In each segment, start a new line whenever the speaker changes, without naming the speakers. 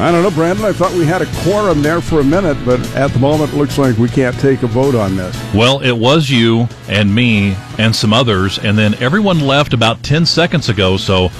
I don't know, Brandon. I thought we had a quorum there for a minute, but at the moment, it looks like we can't take a vote on this.
Well, it was you and me and some others, and then everyone left about 10 seconds ago, so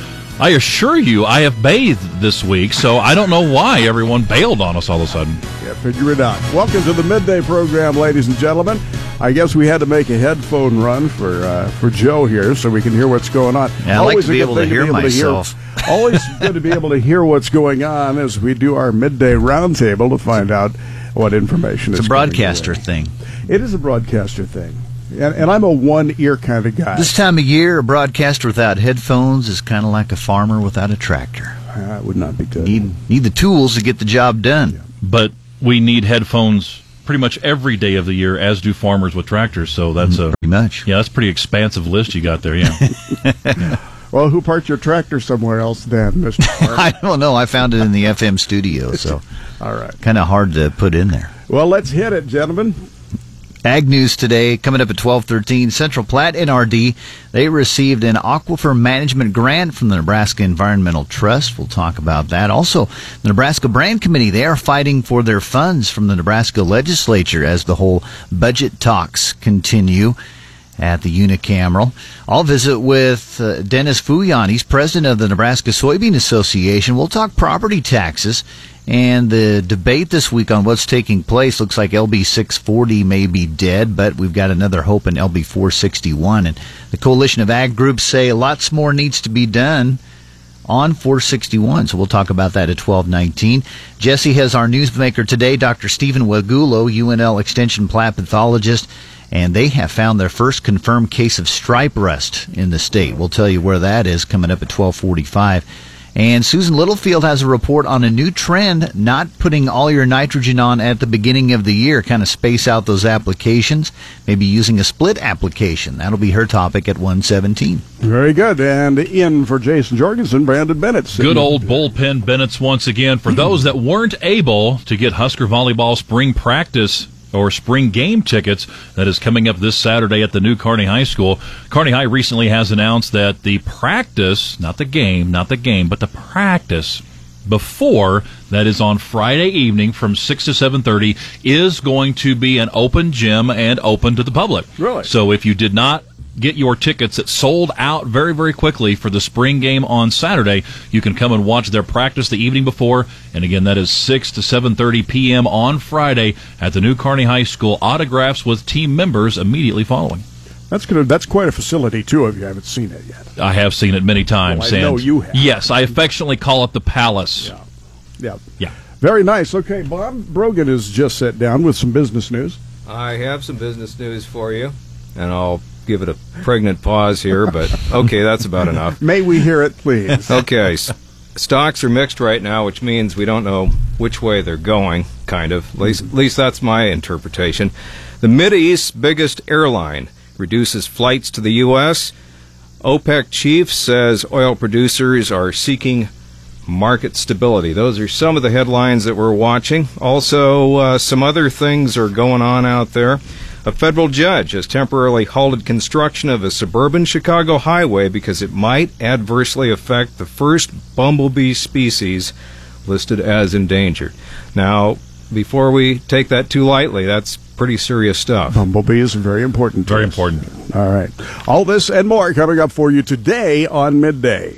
I assure you I have bathed this week, so I don't know why everyone bailed on us all of a sudden.
Yeah, figure it out. Welcome to the midday program, ladies and gentlemen. I guess we had to make a headphone run for uh, for Joe here so we can hear what's going on.
Yeah, I like to be able to hear myself.
always good to be able to hear what's going on as we do our midday roundtable to find out what information
it's
is.
a broadcaster thing.
It is a broadcaster thing. And, and, I'm a one ear kind of guy.
This time of year, a broadcaster without headphones is kind of like a farmer without a tractor.
Uh, would not be good.
Need, need the tools to get the job done. Yeah.
But we need headphones pretty much every day of the year, as do farmers with tractors. So that's
a pretty much.
Yeah, that's a pretty expansive list you got there. Yeah.
yeah. Well, who parked your tractor somewhere else then, Mister?
I don't know. I found it in the FM studio, so
all right,
kind of hard to put in there.
Well, let's hit it, gentlemen.
Ag News today, coming up at 1213, Central Platte NRD, they received an aquifer management grant from the Nebraska Environmental Trust. We'll talk about that. Also, the Nebraska Brand Committee, they are fighting for their funds from the Nebraska legislature as the whole budget talks continue at the unicameral. I'll visit with uh, Dennis Fujan. He's president of the Nebraska Soybean Association. We'll talk property taxes and the debate this week on what's taking place looks like LB 640 may be dead, but we've got another hope in LB 461. And the coalition of ag groups say lots more needs to be done on 461. So we'll talk about that at 1219. Jesse has our newsmaker today, Dr. Stephen Wegulo, UNL Extension plant pathologist, and they have found their first confirmed case of stripe rust in the state. We'll tell you where that is coming up at 1245. And Susan Littlefield has a report on a new trend, not putting all your nitrogen on at the beginning of the year, kind of space out those applications, maybe using a split application. That'll be her topic at 117.
Very good. And in for Jason Jorgensen, Brandon Bennett.
Good old bullpen Bennett's once again. For those that weren't able to get Husker Volleyball spring practice or spring game tickets that is coming up this Saturday at the new Kearney High School. Kearney High recently has announced that the practice, not the game, not the game, but the practice before that is on Friday evening from 6 to 7:30 is going to be an open gym and open to the public.
Really?
So if you did not get your tickets that sold out very, very quickly for the spring game on Saturday. You can come and watch their practice the evening before, and again, that is 6 to 7.30 p.m. on Friday at the new Kearney High School. Autographs with team members immediately following.
That's gonna. That's quite a facility too. If you haven't seen it yet,
I have seen it many times.
Well, I know you have.
Yes, I affectionately call it the Palace.
Yeah, yeah,
yeah.
Very nice. Okay, Bob Brogan has just sat down with some business news.
I have some business news for you, and I'll give it a pregnant pause here, but okay, that's about enough.
May we hear it, please?
okay. Stocks are mixed right now, which means we don't know which way they're going, kind of. At least, at least that's my interpretation. The East's biggest airline reduces flights to the U.S. OPEC chief says oil producers are seeking market stability. Those are some of the headlines that we're watching. Also, uh, some other things are going on out there. A federal judge has temporarily halted construction of a suburban Chicago highway because it might adversely affect the first bumblebee species listed as endangered. Now, before we take that too lightly, that's pretty serious stuff.
Bumblebees are very important.
very
us.
important.
All right. All this and more coming up for you today on Midday.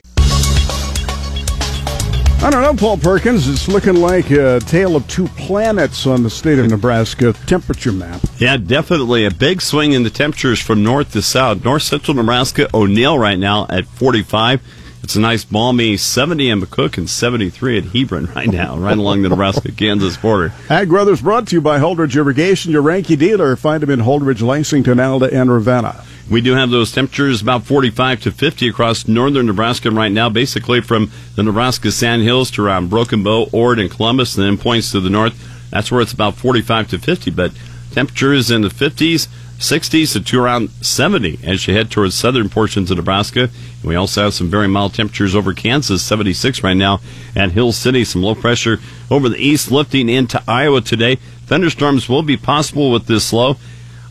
I don't know, Paul Perkins. It's looking like a tale of two planets on the state of Nebraska temperature map.
Yeah, definitely a big swing in the temperatures from north to south. North central Nebraska, O'Neill right now at 45. It's a nice balmy 70 in McCook and 73 at Hebron right now, right along the Nebraska Kansas border.
Ag Brothers brought to you by Holdrege Irrigation, your Reinke dealer. Find them in Holdrege, Lexington, Alda, and Ravenna.
We do have those temperatures about 45 to 50 across northern Nebraska right now, basically from the Nebraska Sand Hills to around Broken Bow, Ord, and Columbus, and then points to the north. That's where it's about 45 to 50, but temperatures in the 50s, 60s to around 70 as you head towards southern portions of Nebraska. And we also have some very mild temperatures over Kansas, 76 right now at Hill City. Some low pressure over the east lifting into Iowa today. Thunderstorms will be possible with this low.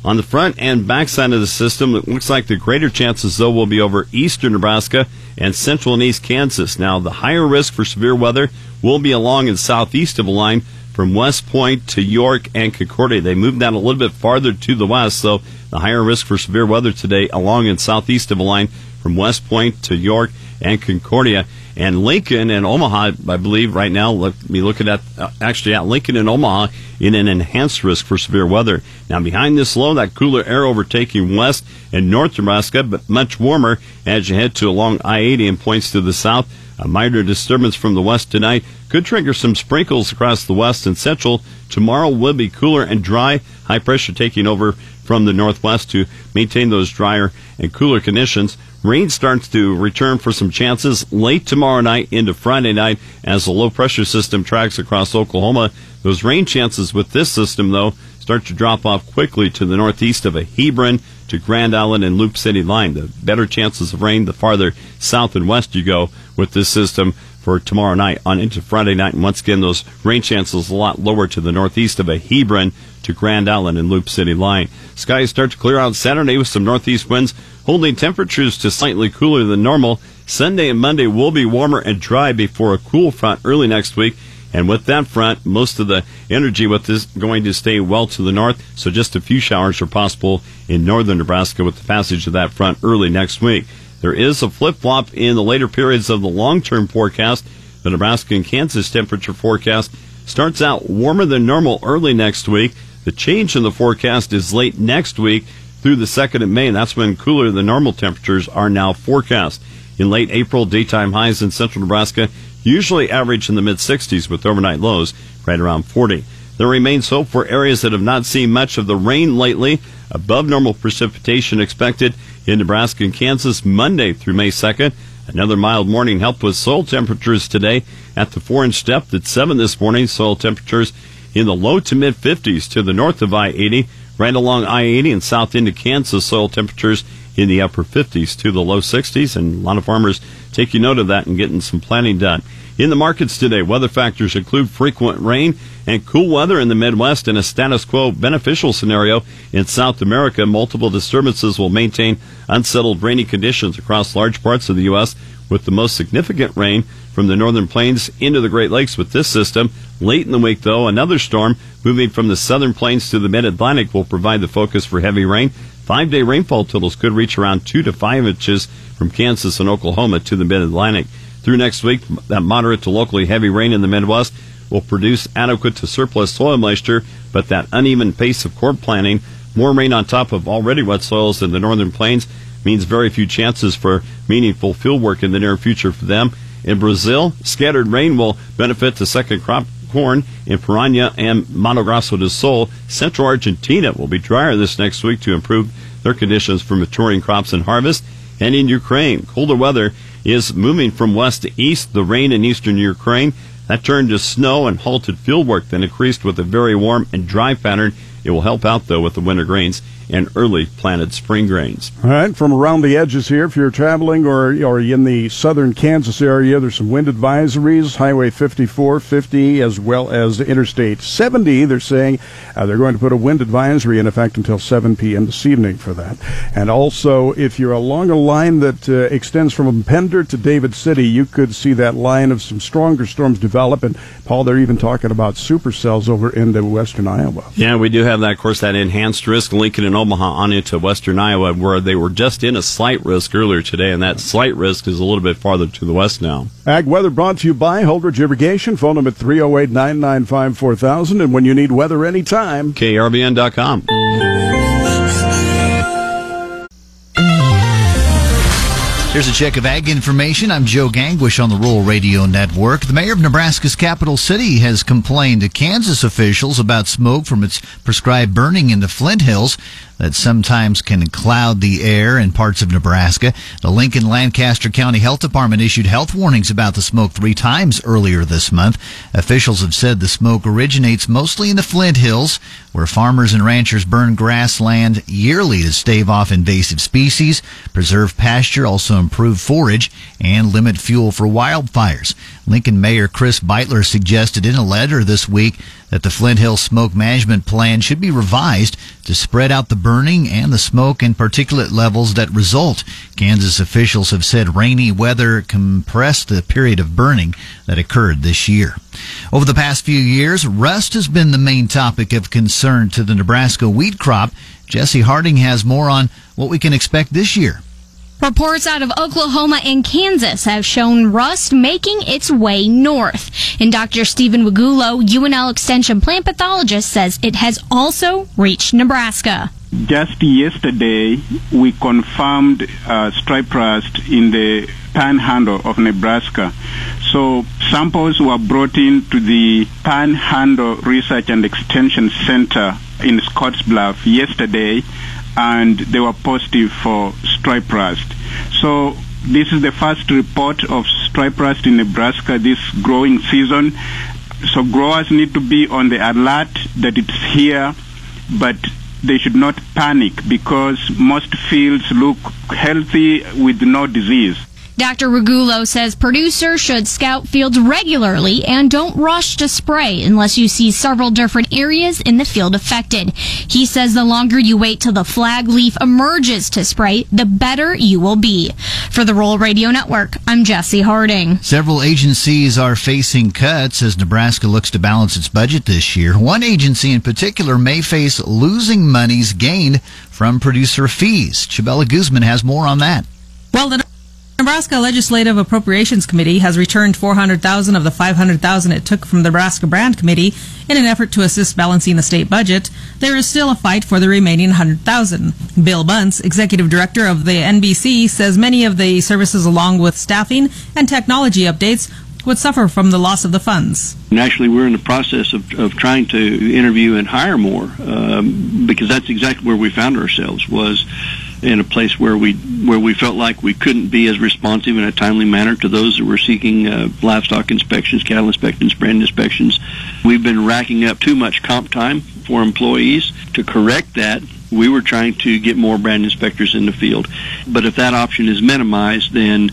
On the front and back side of the system, it looks like the greater chances, though, will be over eastern Nebraska and central and east Kansas. Now, the higher risk for severe weather will be along and southeast of the line from West Point to York and Concordia. They moved that a little bit farther to the west, so the higher risk for severe weather today along and southeast of the line from West Point to York and Concordia. And Lincoln and Omaha, I believe, right now, let me look at uh, actually at Lincoln and Omaha in an enhanced risk for severe weather. Now, behind this low, that cooler air overtaking west and north Nebraska, but much warmer as you head to along I 80 and points to the south. A minor disturbance from the west tonight could trigger some sprinkles across the west and central. Tomorrow will be cooler and dry. High pressure taking over from the northwest to maintain those drier and cooler conditions. Rain starts to return for some chances late tomorrow night into Friday night as the low pressure system tracks across Oklahoma. Those rain chances with this system, though, start to drop off quickly to the northeast of a Hebron to Grand Island and Loop City line. The better chances of rain the farther south and west you go with this system for tomorrow night on into Friday night. And once again, those rain chances a lot lower to the northeast of a Hebron to Grand Island and Loop City line. Skies start to clear out Saturday with some northeast winds, holding temperatures to slightly cooler than normal. Sunday and Monday will be warmer and dry before a cool front early next week. And with that front, most of the energy with this going to stay well to the north, so just a few showers are possible in northern Nebraska with the passage of that front early next week. There is a flip flop in the later periods of the long term forecast. The Nebraska and Kansas temperature forecast starts out warmer than normal early next week. The change in the forecast is late next week through the 2nd of May, and that's when cooler than normal temperatures are now forecast. In late April, daytime highs in central Nebraska usually average in the mid 60s with overnight lows right around 40. There remains hope for areas that have not seen much of the rain lately. Above normal precipitation expected in Nebraska and Kansas Monday through May 2nd. Another mild morning helped with soil temperatures today at the 4 inch depth at 7 this morning. Soil temperatures in the low to mid 50s to the north of I 80. Right along I 80 and south into Kansas, soil temperatures in the upper 50s to the low 60s. And a lot of farmers taking note of that and getting some planting done. In the markets today, weather factors include frequent rain and cool weather in the Midwest and a status quo beneficial scenario in South America. Multiple disturbances will maintain unsettled rainy conditions across large parts of the U.S., with the most significant rain from the northern plains into the Great Lakes with this system. Late in the week, though, another storm moving from the southern plains to the mid Atlantic will provide the focus for heavy rain. Five day rainfall totals could reach around two to five inches from Kansas and Oklahoma to the mid Atlantic. Through next week, that moderate to locally heavy rain in the Midwest will produce adequate to surplus soil moisture, but that uneven pace of corn planting, more rain on top of already wet soils in the northern plains, means very few chances for meaningful field work in the near future for them. In Brazil, scattered rain will benefit the second crop corn in Paraná and Mato Grosso do Sul. Central Argentina will be drier this next week to improve their conditions for maturing crops and harvest. And in Ukraine, colder weather is moving from west to east. The rain in eastern Ukraine that turned to snow and halted field work, then increased with a very warm and dry pattern. It will help out though with the winter grains and early planted spring grains.
All right, from around the edges here, if you're traveling or or in the southern Kansas area, there's some wind advisories. Highway 54, 50, as well as Interstate 70. They're saying uh, they're going to put a wind advisory in effect until 7 p.m. this evening for that. And also, if you're along a line that uh, extends from Pender to David City, you could see that line of some stronger storms develop. And Paul, they're even talking about supercells over into western Iowa.
Yeah, we do have that. Of course, that enhanced risk. Lincoln and Omaha on into western Iowa, where they were just in a slight risk earlier today, and that slight risk is a little bit farther to the west now.
Ag weather brought to you by Holdrege Irrigation. Phone them at 308 995 4000. And when you need weather anytime,
KRVN.com.
Here's a check of ag information. I'm Joe Gangwish on the Rural Radio Network. The mayor of Nebraska's capital city has complained to Kansas officials about smoke from its prescribed burning in the Flint Hills that sometimes can cloud the air in parts of Nebraska. The Lincoln Lancaster County Health Department issued health warnings about the smoke three times earlier this month. Officials have said the smoke originates mostly in the Flint Hills, where farmers and ranchers burn grassland yearly to stave off invasive species, preserve pasture, also improve forage, and limit fuel for wildfires. Lincoln Mayor Chris Beutler suggested in a letter this week that the Flint Hill Smoke Management Plan should be revised to spread out the burning and the smoke and particulate levels that result. Kansas officials have said rainy weather compressed the period of burning that occurred this year. Over the past few years, rust has been the main topic of concern to the Nebraska wheat crop. Jesse Harding has more on what we can expect this year.
Reports out of Oklahoma and Kansas have shown rust making its way north. And Dr. Stephen Wegulo, UNL Extension plant pathologist, says it has also reached Nebraska.
Just yesterday, we confirmed uh, stripe rust in the panhandle of Nebraska. So samples were brought in to the Panhandle Research and Extension Center in Scottsbluff yesterday and they were positive for stripe rust. So this is the first report of stripe rust in Nebraska this growing season. So growers need to be on the alert that it's here, but they should not panic because most fields look healthy with no disease.
Dr. Wegulo says producers should scout fields regularly and don't rush to spray unless you see several different areas in the field affected. He says the longer you wait till the flag leaf emerges to spray, the better you will be. For the Rural Radio Network, I'm Jesse Harding.
Several agencies are facing cuts as Nebraska looks to balance its budget this year. One agency in particular may face losing monies gained from producer fees. Chabela Guzman has more on that.
Well, the Nebraska Legislative Appropriations Committee has returned 400,000 of the 500,000 it took from the Nebraska Brand Committee in an effort to assist balancing the state budget. There is still a fight for the remaining 100,000. Bill Bunce, executive director of the NBC, says many of the services along with staffing and technology updates would suffer from the loss of the funds.
Naturally, we're in the process of, of trying to interview and hire more um, because that's exactly where we found ourselves was in a place where we where we felt like we couldn't be as responsive in a timely manner to those that were seeking uh, livestock inspections, cattle inspections, brand inspections. We've been racking up too much comp time for employees. To correct that, we were trying to get more brand inspectors in the field. But if that option is minimized, then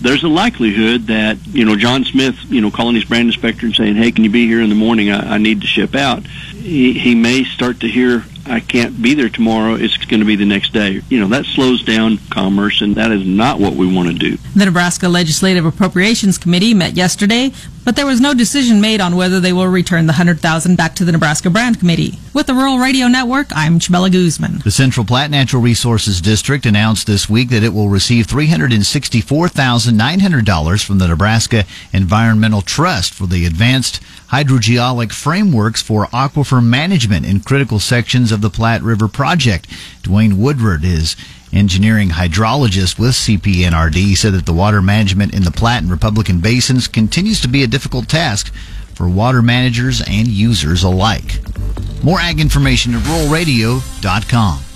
there's a likelihood that you know John Smith, you know, calling his brand inspector and saying, "Hey, can you be here in the morning? I, I need to ship out." He, he may start to hear I can't be there tomorrow, it's going to be the next day. You know, that slows down commerce, and that is not what we want to do.
The Nebraska Legislative Appropriations Committee met yesterday, but there was no decision made on whether they will return the 100000 back to the Nebraska Brand Committee. With the Rural Radio Network, I'm Chabela Guzman.
The Central Platte Natural Resources District announced this week that it will receive $364,900 from the Nebraska Environmental Trust for the advanced hydrogeologic frameworks for aquifer management in critical sections of the Platte River project. Dwayne Woodward is engineering hydrologist with CPNRD. He said that the water management in the Platte and Republican basins continues to be a difficult task for water managers and users alike. More ag information at ruralradio.com.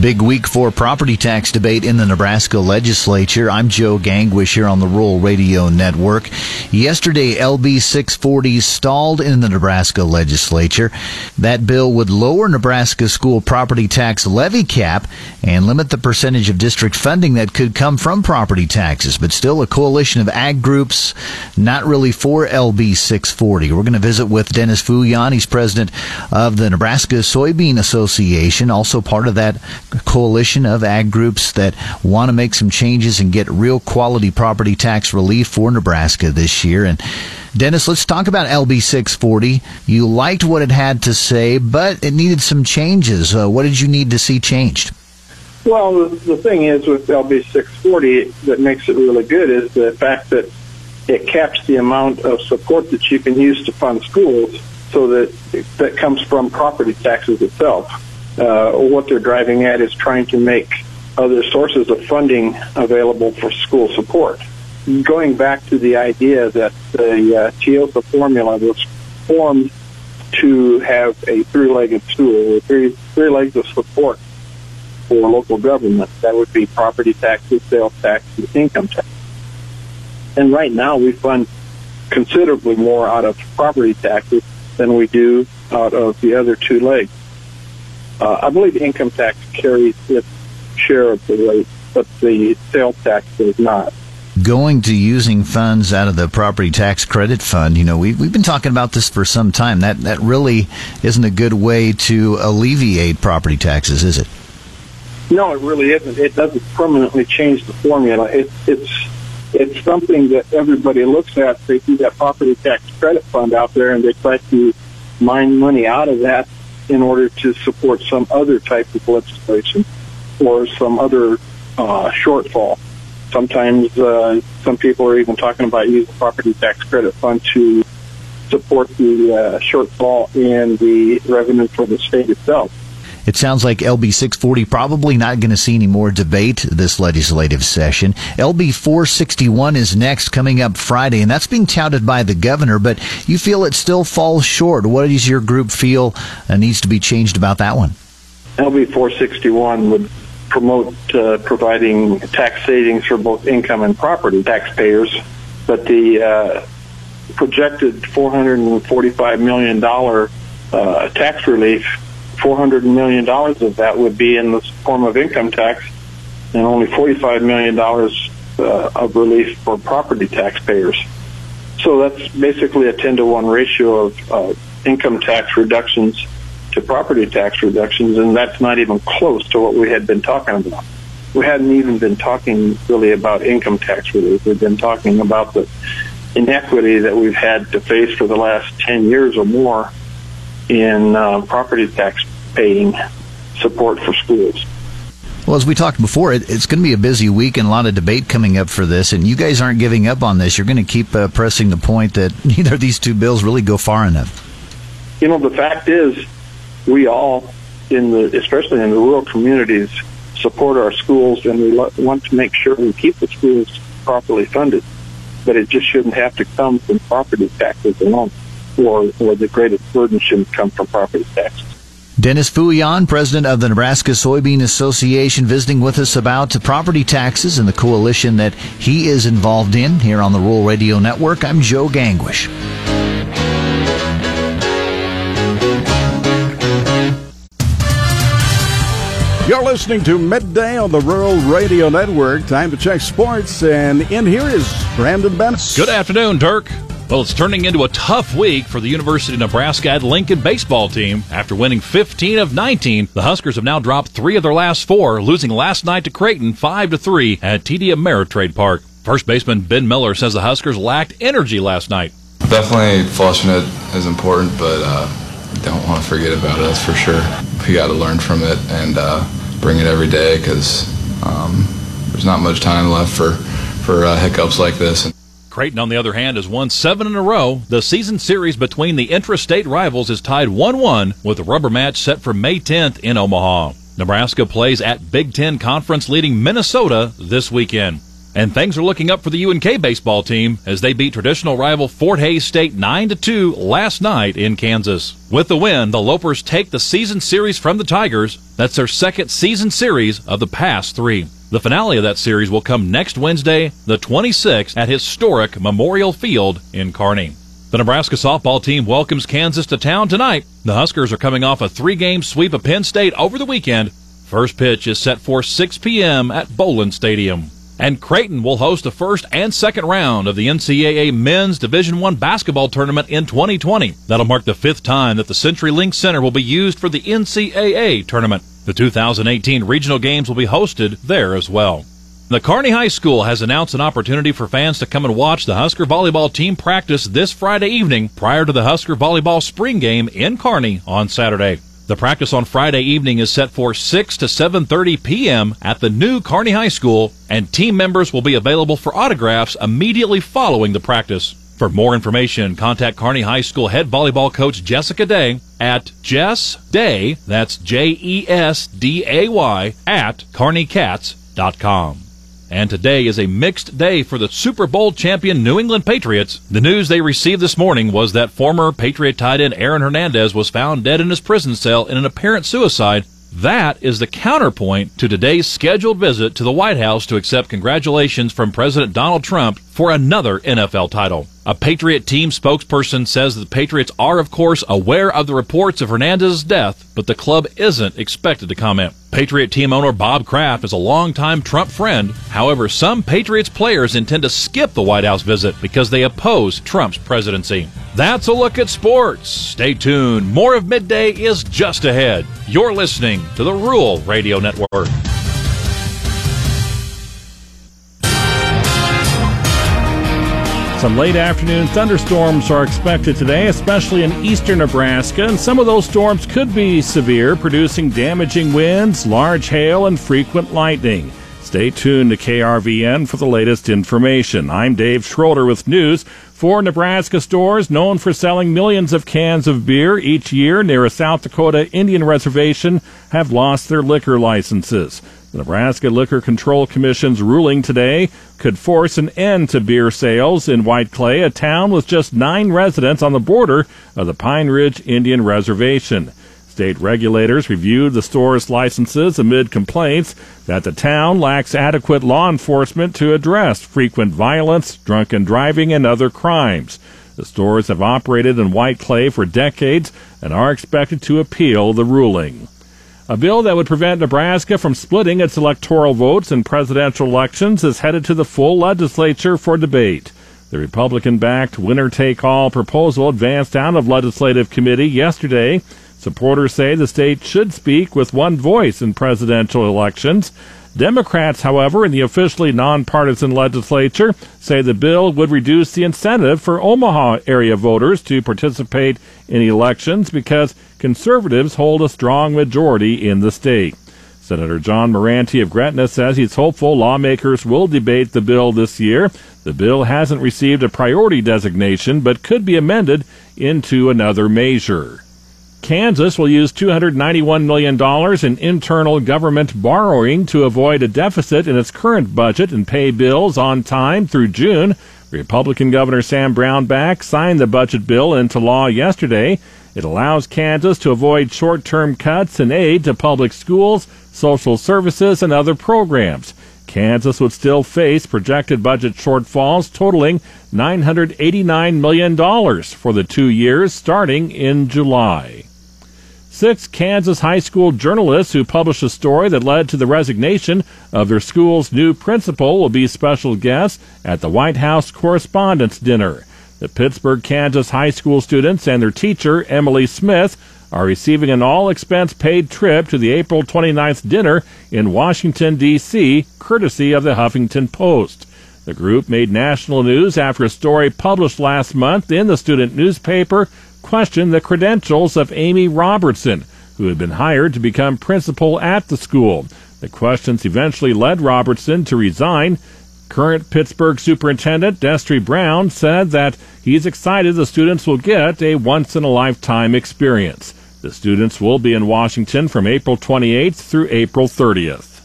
Big week for property tax debate in the Nebraska legislature. I'm Joe Gangwish here on the Rural Radio Network. Yesterday, LB 640 stalled in the Nebraska legislature. That bill would lower Nebraska school property tax levy cap and limit the percentage of district funding that could come from property taxes. But still, a coalition of ag groups not really for LB 640. We're going to visit with Dennis Fujan. He's president of the Nebraska Soybean Association, also part of that coalition of ag groups that want to make some changes and get real quality property tax relief for Nebraska this year. And Dennis, let's talk about LB 640. You liked what it had to say, but it needed some changes. Uh, what did you need to see changed?
Well, the, the thing is with LB 640 that makes it really good is the fact that it caps the amount of support that you can use to fund schools so that that comes from property taxes itself uh, what they're driving at is trying to make other sources of funding available for school support. Going back to the idea that the uh, TEEOSA formula was formed to have a three-legged stool, three, three legs of support for local government. That would be property taxes, sales tax, and income tax. And right now we fund considerably more out of property taxes than we do out of the other two legs. Uh, I believe income tax carries its share of the rate, but the sales tax does not.
going to using funds out of the property tax credit fund. You know, we, we've been talking about this for some time. That, that really isn't a good way to alleviate property taxes, is it?
No, it really isn't. It doesn't permanently change the formula. It, it's it's something that everybody looks at. They see that property tax credit fund out there, and they try to mine money out of that in order to support some other type of legislation or some other uh, shortfall. Sometimes uh, some people are even talking about using property tax credit fund to support the uh, shortfall in the revenue for the state itself.
It sounds like LB 640 probably not going to see any more debate this legislative session. LB 461 is next coming up Friday, and that's being touted by the governor, but you feel it still falls short. What does your group feel uh, needs to be changed about that one?
LB 461 would promote uh, providing tax savings for both income and property taxpayers, but the uh, projected $445 million uh, tax relief $400 million of that would be in the form of income tax and only $45 million uh, of relief for property taxpayers. So that's basically a 10 to 1 ratio of uh, income tax reductions to property tax reductions, and that's not even close to what we had been talking about. We hadn't even been talking really about income tax relief. We've been talking about the inequity that we've had to face for the last 10 years or more in uh, property tax paying support for schools.
Well, as we talked before, it, it's going to be a busy week and a lot of debate coming up for this, and you guys aren't giving up on this. You're going to keep uh, pressing the point that neither of these two bills really go far enough.
You know, the fact is, we all, in the especially in the rural communities, support our schools, and we lo- want to make sure we keep the schools properly funded. But it just shouldn't have to come from property taxes alone or, or the greatest burden shouldn't come from property taxes.
Dennis Fujan, president of the Nebraska Soybean Association, visiting with us about property taxes and the coalition that he is involved in here on the Rural Radio Network. I'm Joe Gangwish.
You're listening to Midday on the Rural Radio Network. Time to check sports, and in here is Brandon Bennett.
Good afternoon, Dirk. Well, it's turning into a tough week for the University of Nebraska at Lincoln baseball team. After winning 15 of 19, the Huskers have now dropped three of their last four, losing last night to Creighton 5 to 3 at TD Ameritrade Park. First baseman Ben Miller says the Huskers lacked energy last night.
Definitely flushing it is important, but uh, don't want to forget about it, that's for sure. We got to learn from it and uh, bring it every day because um, there's not much time left for, for uh, hiccups like this.
Creighton, on the other hand, has won seven in a row. The season series between the intrastate rivals is tied 1 1 with a rubber match set for May 10th in Omaha. Nebraska plays at Big Ten Conference leading Minnesota this weekend. And things are looking up for the UNK baseball team as they beat traditional rival Fort Hays State 9 2 last night in Kansas. With the win, the Lopers take the season series from the Tigers. That's their second season series of the past three. The finale of that series will come next Wednesday, the 26th, at historic Memorial Field in Kearney. The Nebraska softball team welcomes Kansas to town tonight. The Huskers are coming off a three game sweep of Penn State over the weekend. First pitch is set for 6 p.m. at Bowlin Stadium. And Creighton will host the first and second round of the NCAA Men's Division I basketball tournament in 2020. That'll mark the fifth time that the CenturyLink Center will be used for the NCAA tournament. The 2018 regional games will be hosted there as well. The Kearney High School has announced an opportunity for fans to come and watch the Husker volleyball team practice this Friday evening prior to the Husker volleyball spring game in Kearney on Saturday. The practice on Friday evening is set for 6 to 7:30 p.m. at the new Kearney High School, and team members will be available for autographs immediately following the practice. For more information, contact Kearney High School head volleyball coach Jessica Day at Jess Day, that's J E S D A Y, at kearneycats.com. And today is a mixed day for the Super Bowl champion New England Patriots. The news they received this morning was that former Patriot tight end Aaron Hernandez was found dead in his prison cell in an apparent suicide. That is the counterpoint to today's scheduled visit to the White House to accept congratulations from President Donald Trump for another NFL title. A Patriot team spokesperson says the Patriots are, of course, aware of the reports of Hernandez's death, but the club isn't expected to comment. Patriot team owner Bob Kraft is a longtime Trump friend. However, some Patriots players intend to skip the White House visit because they oppose Trump's presidency. That's a look at sports. Stay tuned. More of midday is just ahead. You're listening to the Rural Radio Network.
Some late afternoon thunderstorms are expected today, especially in eastern Nebraska, and some of those storms could be severe, producing damaging winds, large hail, and frequent lightning. Stay tuned to KRVN for the latest information. I'm Dave Schroeder with news. Four Nebraska stores known for selling millions of cans of beer each year near a South Dakota Indian reservation have lost their liquor licenses. The Nebraska Liquor Control Commission's ruling today could force an end to beer sales in White Clay, a town with just nine residents on the border of the Pine Ridge Indian Reservation. State regulators reviewed the store's licenses amid complaints that the town lacks adequate law enforcement to address frequent violence, drunken driving, and other crimes. The stores have operated in White Clay for decades and are expected to appeal the ruling. A bill that would prevent Nebraska from splitting its electoral votes in presidential elections is headed to the full legislature for debate. The Republican backed winner take all proposal advanced out of legislative committee yesterday. Supporters say the state should speak with one voice in presidential elections. Democrats, however, in the officially nonpartisan legislature say the bill would reduce the incentive for Omaha area voters to participate in elections because conservatives hold a strong majority in the state. Senator John Murante of Gretna says he's hopeful lawmakers will debate the bill this year. The bill hasn't received a priority designation but could be amended into another measure. Kansas will use $291 million in internal government borrowing to avoid a deficit in its current budget and pay bills on time through June. Republican Governor Sam Brownback signed the budget bill into law yesterday. It allows Kansas to avoid short term cuts in aid to public schools, social services, and other programs. Kansas would still face projected budget shortfalls totaling $989 million for the two years starting in July. Six Kansas high school journalists who published a story that led to the resignation of their school's new principal will be special guests at the White House Correspondents' Dinner. The Pittsburg, Kansas high school students and their teacher, Emily Smith, are receiving an all expense paid trip to the April 29th dinner in Washington, D.C., courtesy of the Huffington Post. The group made national news after a story published last month in the student newspaper questioned the credentials of Amy Robertson, who had been hired to become principal at the school. The questions eventually led Robertson to resign. Current Pittsburg Superintendent Destry Brown said that he's excited the students will get a once in a lifetime experience. The students will be in Washington from April 28th through April 30th.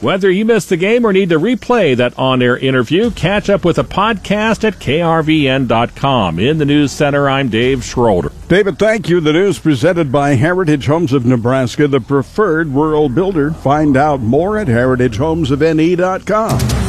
Whether you missed the game or need to replay that on air interview, catch up with a podcast at krvn.com. In the News Center, I'm Dave Schroeder.
David, thank you. The news presented by Heritage Homes of Nebraska, the preferred rural builder. Find out more at heritagehomesofne.com.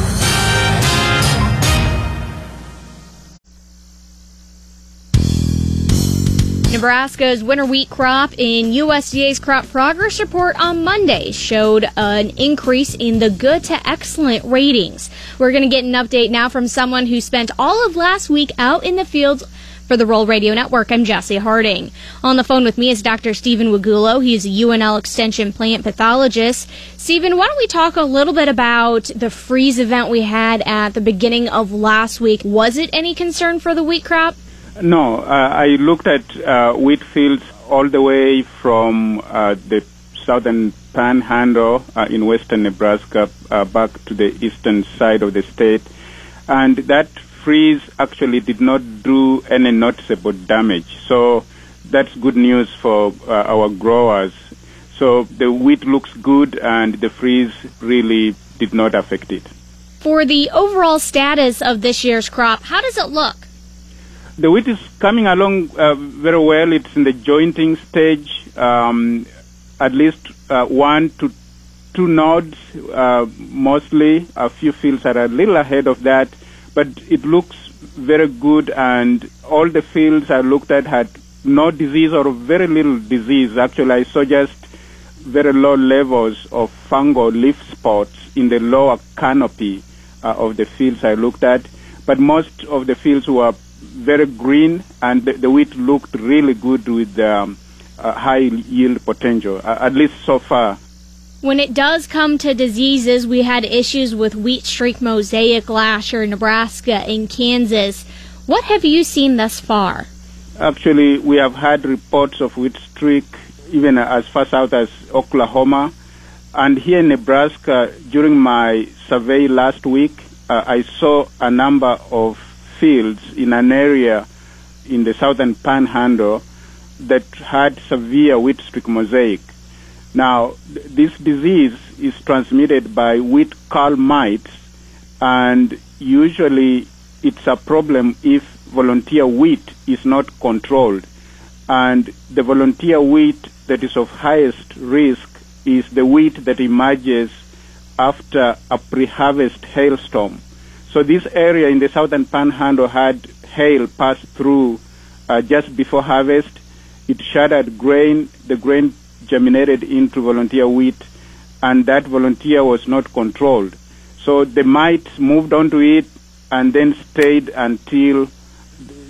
Nebraska's winter wheat crop in USDA's crop progress report on Monday showed an increase in the good to excellent ratings. We're going to get an update now from someone who spent all of last week out in the fields for the Rural Radio Network, I'm Jesse Harding. On the phone with me is Dr. Stephen Wegulo. He's a UNL Extension plant pathologist. Stephen, why don't we talk a little bit about the freeze event we had at the beginning of last week? Was it any concern for the wheat crop?
No, uh, I looked at uh, wheat fields all the way from uh, the southern panhandle uh, in western Nebraska uh, back to the eastern side of the state, and that freeze actually did not do any noticeable damage. So that's good news for uh, our growers. So the wheat looks good, and the freeze really did not affect it.
For the overall status of this year's crop, how does it look?
The wheat is coming along uh, very well. It's in the jointing stage. Um, at least uh, one to two nodes, uh, mostly. A few fields are a little ahead of that, but it looks very good, and all the fields I looked at had no disease or very little disease. Actually, I saw just very low levels of fungal leaf spots in the lower canopy uh, of the fields I looked at. But most of the fields were very green, and the, the wheat looked really good with um, uh, high yield potential, uh, at least so far.
When it does come to diseases, we had issues with wheat streak mosaic last year in Nebraska and Kansas. What have you seen thus far?
Actually, we have had reports of wheat streak even as far south as Oklahoma. And here in Nebraska, during my survey last week, uh, I saw a number of fields in an area in the southern panhandle that had severe wheat streak mosaic. Now, th- this disease is transmitted by wheat curl mites, and usually it's a problem if volunteer wheat is not controlled. And the volunteer wheat that is of highest risk is the wheat that emerges after a pre-harvest hailstorm. So this area in the southern panhandle had hail pass through uh, just before harvest. It shattered grain. The grain germinated into volunteer wheat, and that volunteer was not controlled. So the mites moved onto it and then stayed until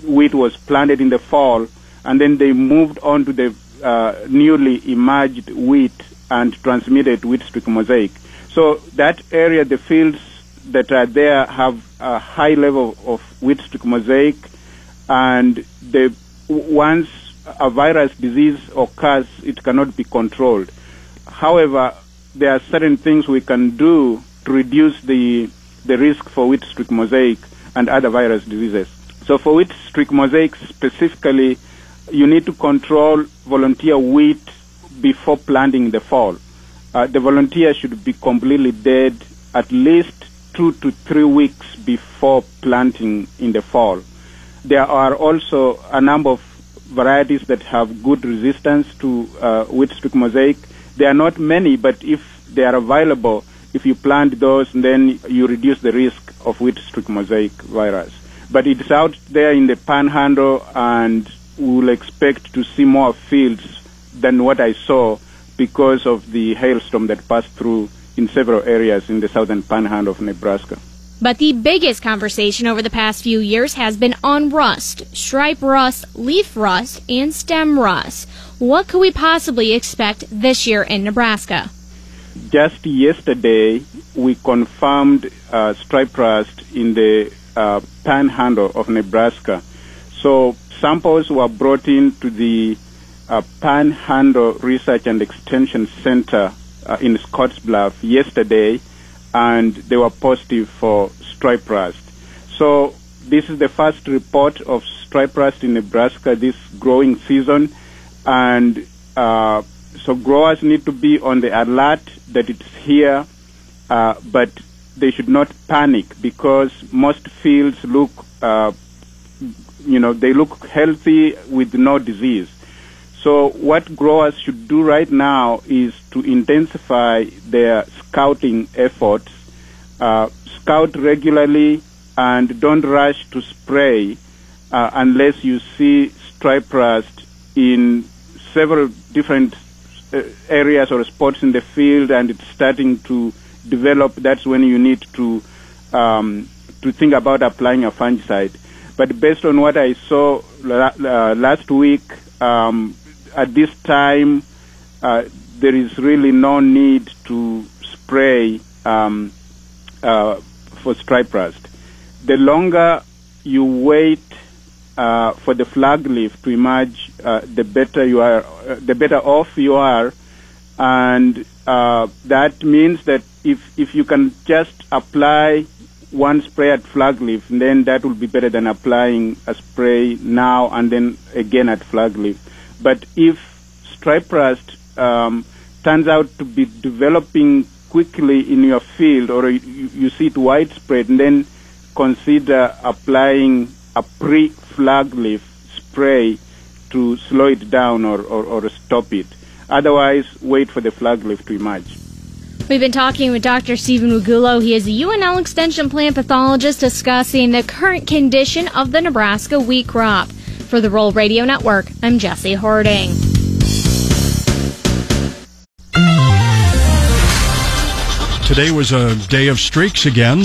wheat was planted in the fall, and then they moved on to the uh, newly emerged wheat and transmitted wheat streak mosaic. So that area, the fields that are there have a high level of wheat streak mosaic, and the once a virus disease occurs, it cannot be controlled. However, there are certain things we can do to reduce the the risk for wheat streak mosaic and other virus diseases. So for wheat streak mosaic specifically, you need to control volunteer wheat before planting in the fall. Uh, the volunteer should be completely dead at least two to three weeks before planting in the fall. There are also a number of varieties that have good resistance to uh, wheat streak mosaic. There are not many, but if they are available, if you plant those, then you reduce the risk of wheat streak mosaic virus. But it's out there in the panhandle, and we will expect to see more fields than what I saw because of the hailstorm that passed through in several areas in the southern panhandle of Nebraska.
But the biggest conversation over the past few years has been on rust, stripe rust, leaf rust, and stem rust. What could we possibly expect this year in Nebraska?
Just yesterday, we confirmed uh, stripe rust in the uh, panhandle of Nebraska. So samples were brought in to the uh, Panhandle Research and Extension Center uh, in Scottsbluff yesterday, and they were positive for stripe rust. So this is the first report of stripe rust in Nebraska this growing season, and uh, so growers need to be on the alert that it's here, uh, but they should not panic because most fields look, uh, you know, they look healthy with no disease. So what growers should do right now is to intensify their scouting efforts, uh, scout regularly, and don't rush to spray uh, unless you see stripe rust in several different uh, areas or spots in the field and it's starting to develop. That's when you need to um, to think about applying a fungicide. But based on what I saw la- uh, last week, um, at this time, uh, there is really no need to spray um, uh, for stripe rust. The longer you wait uh, for the flag leaf to emerge, uh, the better you are, uh, the better off you are, and uh, that means that if if you can just apply one spray at flag leaf, then that will be better than applying a spray now and then again at flag leaf. But if stripe rust um, turns out to be developing quickly in your field or you, you see it widespread, then consider applying a pre-flag leaf spray to slow it down or, or, or stop it. Otherwise, wait for the flag leaf to emerge.
We've been talking with Dr. Stephen Wegulo. He is a UNL Extension plant pathologist discussing the current condition of the Nebraska wheat crop. For the Rural Radio Network, I'm Jesse Harding.
Today was a day of streaks again.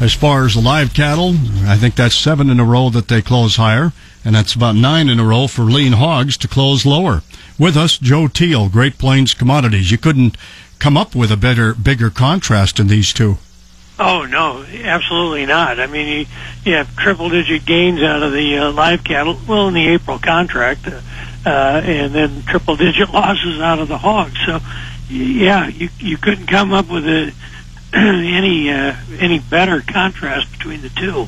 As far as live cattle, I think that's seven in a row that they close higher, and that's about nine in a row for lean hogs to close lower. With us, Joe Teal, Great Plains Commodities. You couldn't come up with a better, bigger contrast in these two.
Oh no, absolutely not. I mean, you, you have triple-digit gains out of the uh, live cattle. Well, in the April contract, uh, uh, and then triple-digit losses out of the hogs. So, yeah, you you couldn't come up with a, any uh, any better contrast between the two.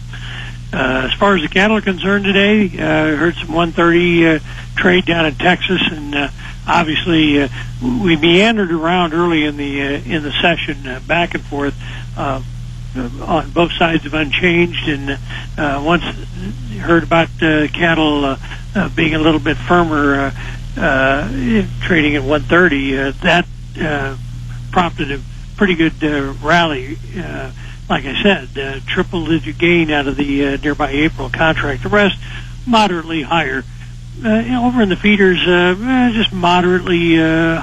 Uh, as far as the cattle are concerned today, uh, I heard some 130 uh, trade down in Texas, and uh, obviously uh, we meandered around early in the uh, in the session, uh, back and forth. Uh, on both sides of unchanged, and uh, once heard about uh, cattle uh, uh, being a little bit firmer, uh, uh, trading at 130, uh, that uh, prompted a pretty good uh, rally. Uh, like I said, uh, triple-digit gain out of the uh, nearby April contract. The rest moderately higher. Uh, over in the feeders, uh, just moderately. Uh,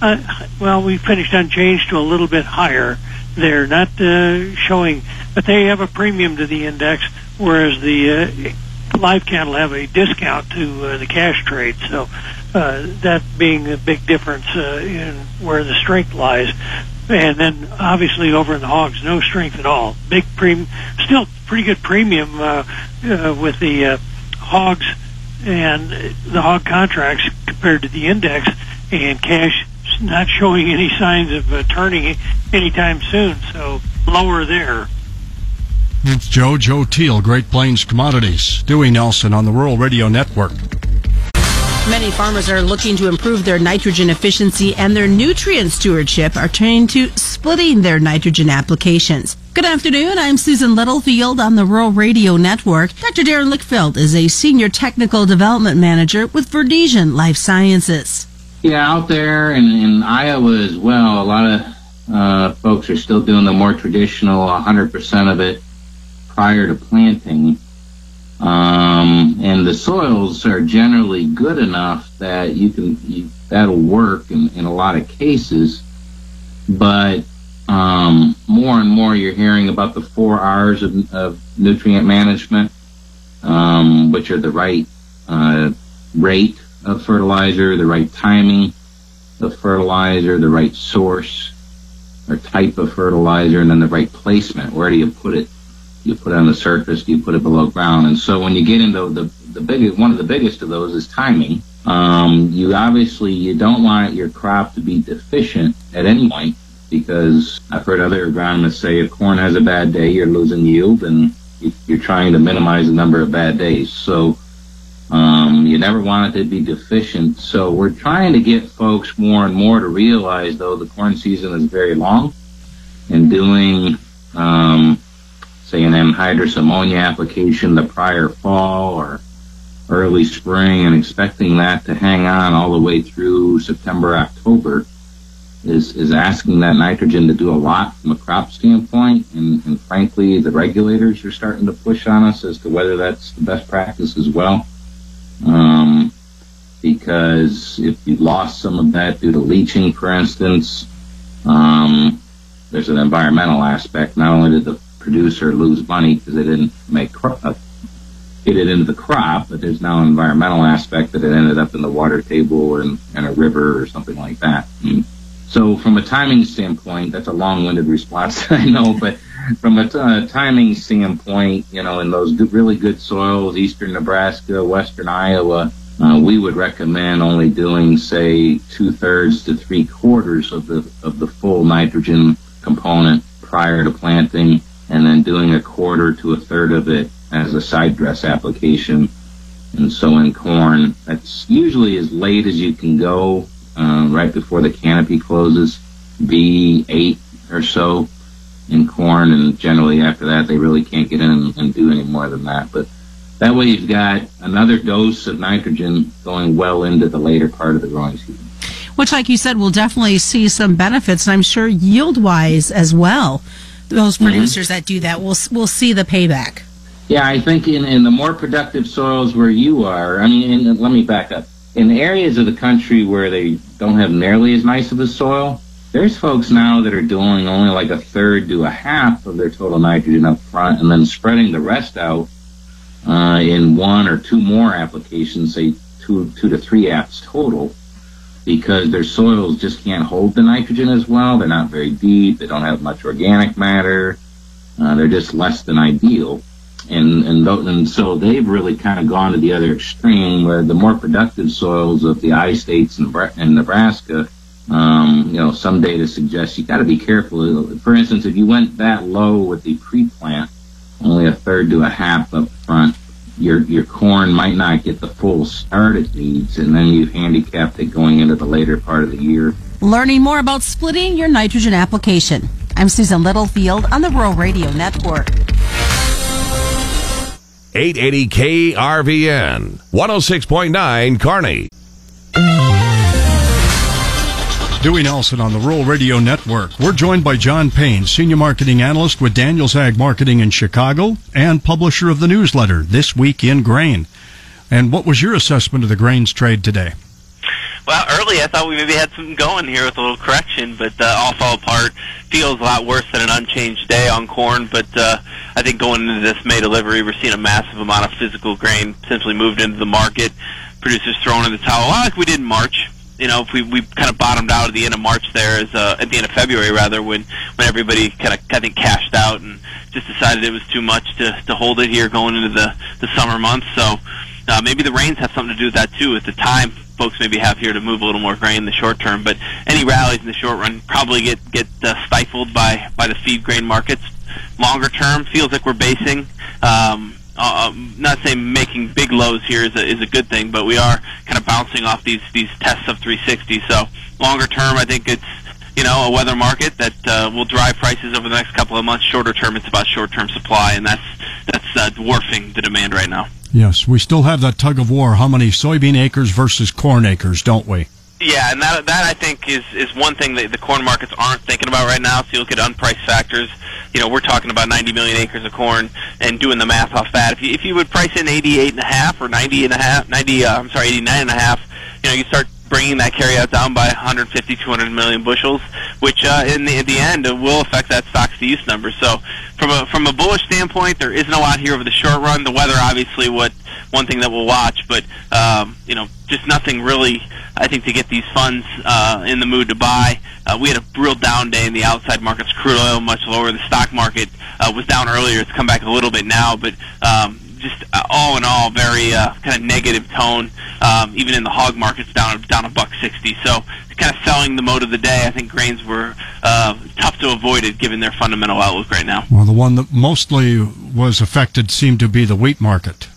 uh, well, we finished unchanged to a little bit higher. They're not uh, showing, but they have a premium to the index, whereas the uh, live cattle have a discount to uh, the cash trade. So uh, that being a big difference uh, in where the strength lies. And then obviously over in the hogs, no strength at all. Big premium, still pretty good premium uh, uh, with the uh, hogs and the hog contracts compared to the index, and cash not showing any signs of uh, turning anytime soon. So lower there.
It's Joe, Joe Teal, Great Plains Commodities. Dewey Nelson on the Rural Radio Network.
Many farmers are looking to improve their nitrogen efficiency and their nutrient stewardship are turning to splitting their nitrogen applications. Good afternoon. I'm Susan Littlefield on the Rural Radio Network. Dr. Darren Lickfeld is a senior technical development manager with Verdesian Life Sciences.
Yeah, out there in, in Iowa as well, a lot of uh, folks are still doing the more traditional 100% of it prior to planting. Um, and the soils are generally good enough that you can, you, that'll work in, in a lot of cases. But um, more and more you're hearing about the four R's of, of nutrient management, um, which are the right uh, rate of fertilizer, the right timing of fertilizer, the right source or type of fertilizer, and then the right placement. Where do you put it? Do you put it on the surface? Do you put it below ground? And so when you get into the the biggest one of the biggest of those is timing. Um, you obviously you don't want your crop to be deficient at any point because I've heard other agronomists say if corn has a bad day, you're losing yield, and you're trying to minimize the number of bad days. So um, you never want it to be deficient. So we're trying to get folks more and more to realize, though, the corn season is very long, and doing, um, say, an anhydrous ammonia application the prior fall or early spring, and expecting that to hang on all the way through September, October, is is asking that nitrogen to do a lot from a crop standpoint, and, and frankly, the regulators are starting to push on us as to whether that's the best practice as well. Um, because if you lost some of that due to leaching, for instance, um, there's an environmental aspect. Not only did the producer lose money because they didn't make cro- uh, get it into the crop, but there's now an environmental aspect that it ended up in the water table or in, in a river or something like that. And so, from a timing standpoint, that's a long-winded response, I know, but from a t- uh, timing standpoint, you know, in those good, really good soils, eastern Nebraska, western Iowa, uh, we would recommend only doing, say, two thirds to three quarters of the of the full nitrogen component prior to planting, and then doing a quarter to a third of it as a side dress application. And so in corn, that's usually as late as you can go, uh, right before the canopy closes, V8 or so in corn, and generally after that they really can't get in and, and do any more than that. But that way you've got another dose of nitrogen going well into the later part of the growing season.
which, like you said, will definitely see some benefits, and I'm sure yield wise as well. Those producers that do that will will see the payback.
Yeah, I think in, in the more productive soils where you are, I mean, in, let me back up. In areas of the country where they don't have nearly as nice of a soil, there's folks now that are doing only like a third to a half of their total nitrogen up front and then spreading the rest out uh, in one or two more applications, say two, two to three apps total, because their soils just can't hold the nitrogen as well. They're not very deep. They don't have much organic matter. Uh, they're just less than ideal and and, th- and so they've really kind of gone to the other extreme, where the more productive soils of the I states and, and Nebraska, um, you know, some data suggests you got to be careful. For instance, if you went that low with the pre-plant, only a third to a half up front, your your corn might not get the full start it needs, and then you've handicapped it going into the later part of the year.
Learning more about splitting your nitrogen application. I'm Susan Littlefield on the Rural Radio Network.
880 KRVN, 106.9 Kearney.
Dewey Nelson on the Rural Radio Network. We're joined by John Payne, Senior Marketing Analyst with Daniels Ag Marketing in Chicago and publisher of the newsletter This Week in Grain. And what was your assessment of the grains trade today?
Well, early I thought we maybe had something going here with a little correction, but uh, all fall apart. Feels a lot worse than an unchanged day on corn, but uh, I think going into this May delivery, we're seeing a massive amount of physical grain essentially moved into the market. Producers throwing in the towel, like we did in March. You know, if we we kind of bottomed out at the end of March there, as uh, at the end of February rather, when when everybody kind of I think cashed out and just decided it was too much to to hold it here going into the the summer months. So uh, maybe the rains have something to do with that too. At the time, folks maybe have here to move a little more grain in the short term. But any rallies in the short run probably get get uh, stifled by by the feed grain markets. Longer term, feels like we're basing. Um, uh, um, not saying making big lows here is a, is a good thing, but we are kind of bouncing off these these tests of 360. So longer term, I think it's you know a weather market that uh, will drive prices over the next couple of months. Shorter term, it's about short term supply, and that's that's uh, dwarfing the demand right now.
Yes, we still have that tug of war. How many soybean acres versus corn acres, don't we?
Yeah, and that that I think is is one thing that the corn markets aren't thinking about right now. So you look at unpriced factors. You know, we're talking about 90 million acres of corn, and doing the math off that. If you if you would price in 88 and a half or 90 and a half, 90, uh, I'm sorry, 89 and a half, you know, you start bringing that carryout down by 150, 200 million bushels, which uh, in the in the end will affect that stocks to use number. So from a from a bullish standpoint, there isn't a lot here over the short run. The weather, obviously, what one thing that we'll watch, but um, you know, just nothing really. I think to get these funds uh, in the mood to buy. Uh, we had a real down day in the outside markets. Crude oil much lower. The stock market uh, was down earlier. It's come back a little bit now, but um, just uh, all in all, very uh, kind of negative tone. Um, even in the hog markets, down down a buck sixty. So kind of selling the mode of the day. I think grains were uh, tough to avoid it given their fundamental outlook right now.
Well, the one that mostly was affected seemed to be the wheat market.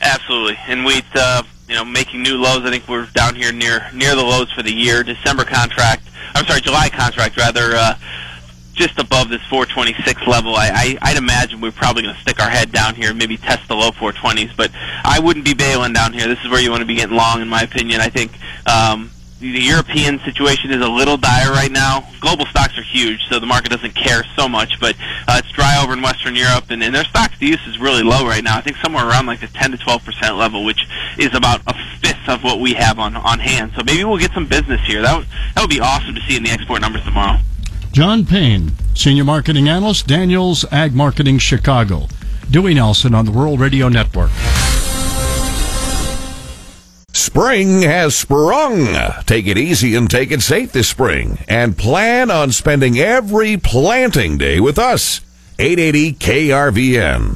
Absolutely, and wheat, uh, you know, making new lows. I think we're down here near near the lows for the year. December contract, I'm sorry, July contract rather, uh, just above this 426 level. I, I I'd imagine we're probably going to stick our head down here, and maybe test the low 420s. But I wouldn't be bailing down here. This is where you want to be getting long, in my opinion. I think. Um, the European situation is a little dire right now. Global stocks are huge, so the market doesn't care so much. But uh, it's dry over in Western Europe, and, and their stocks to use is really low right now. I think somewhere around like the 10 to 12 percent level, which is about a fifth of what we have on on hand. So maybe we'll get some business here. That would that would be awesome to see in the export numbers tomorrow.
John Payne, Senior Marketing Analyst, Daniels Ag Marketing Chicago. Dewey Nelson on the Rural Radio Network.
Spring has sprung. Take it easy and take it safe this spring and plan on spending every planting day with us. 880 KRVN.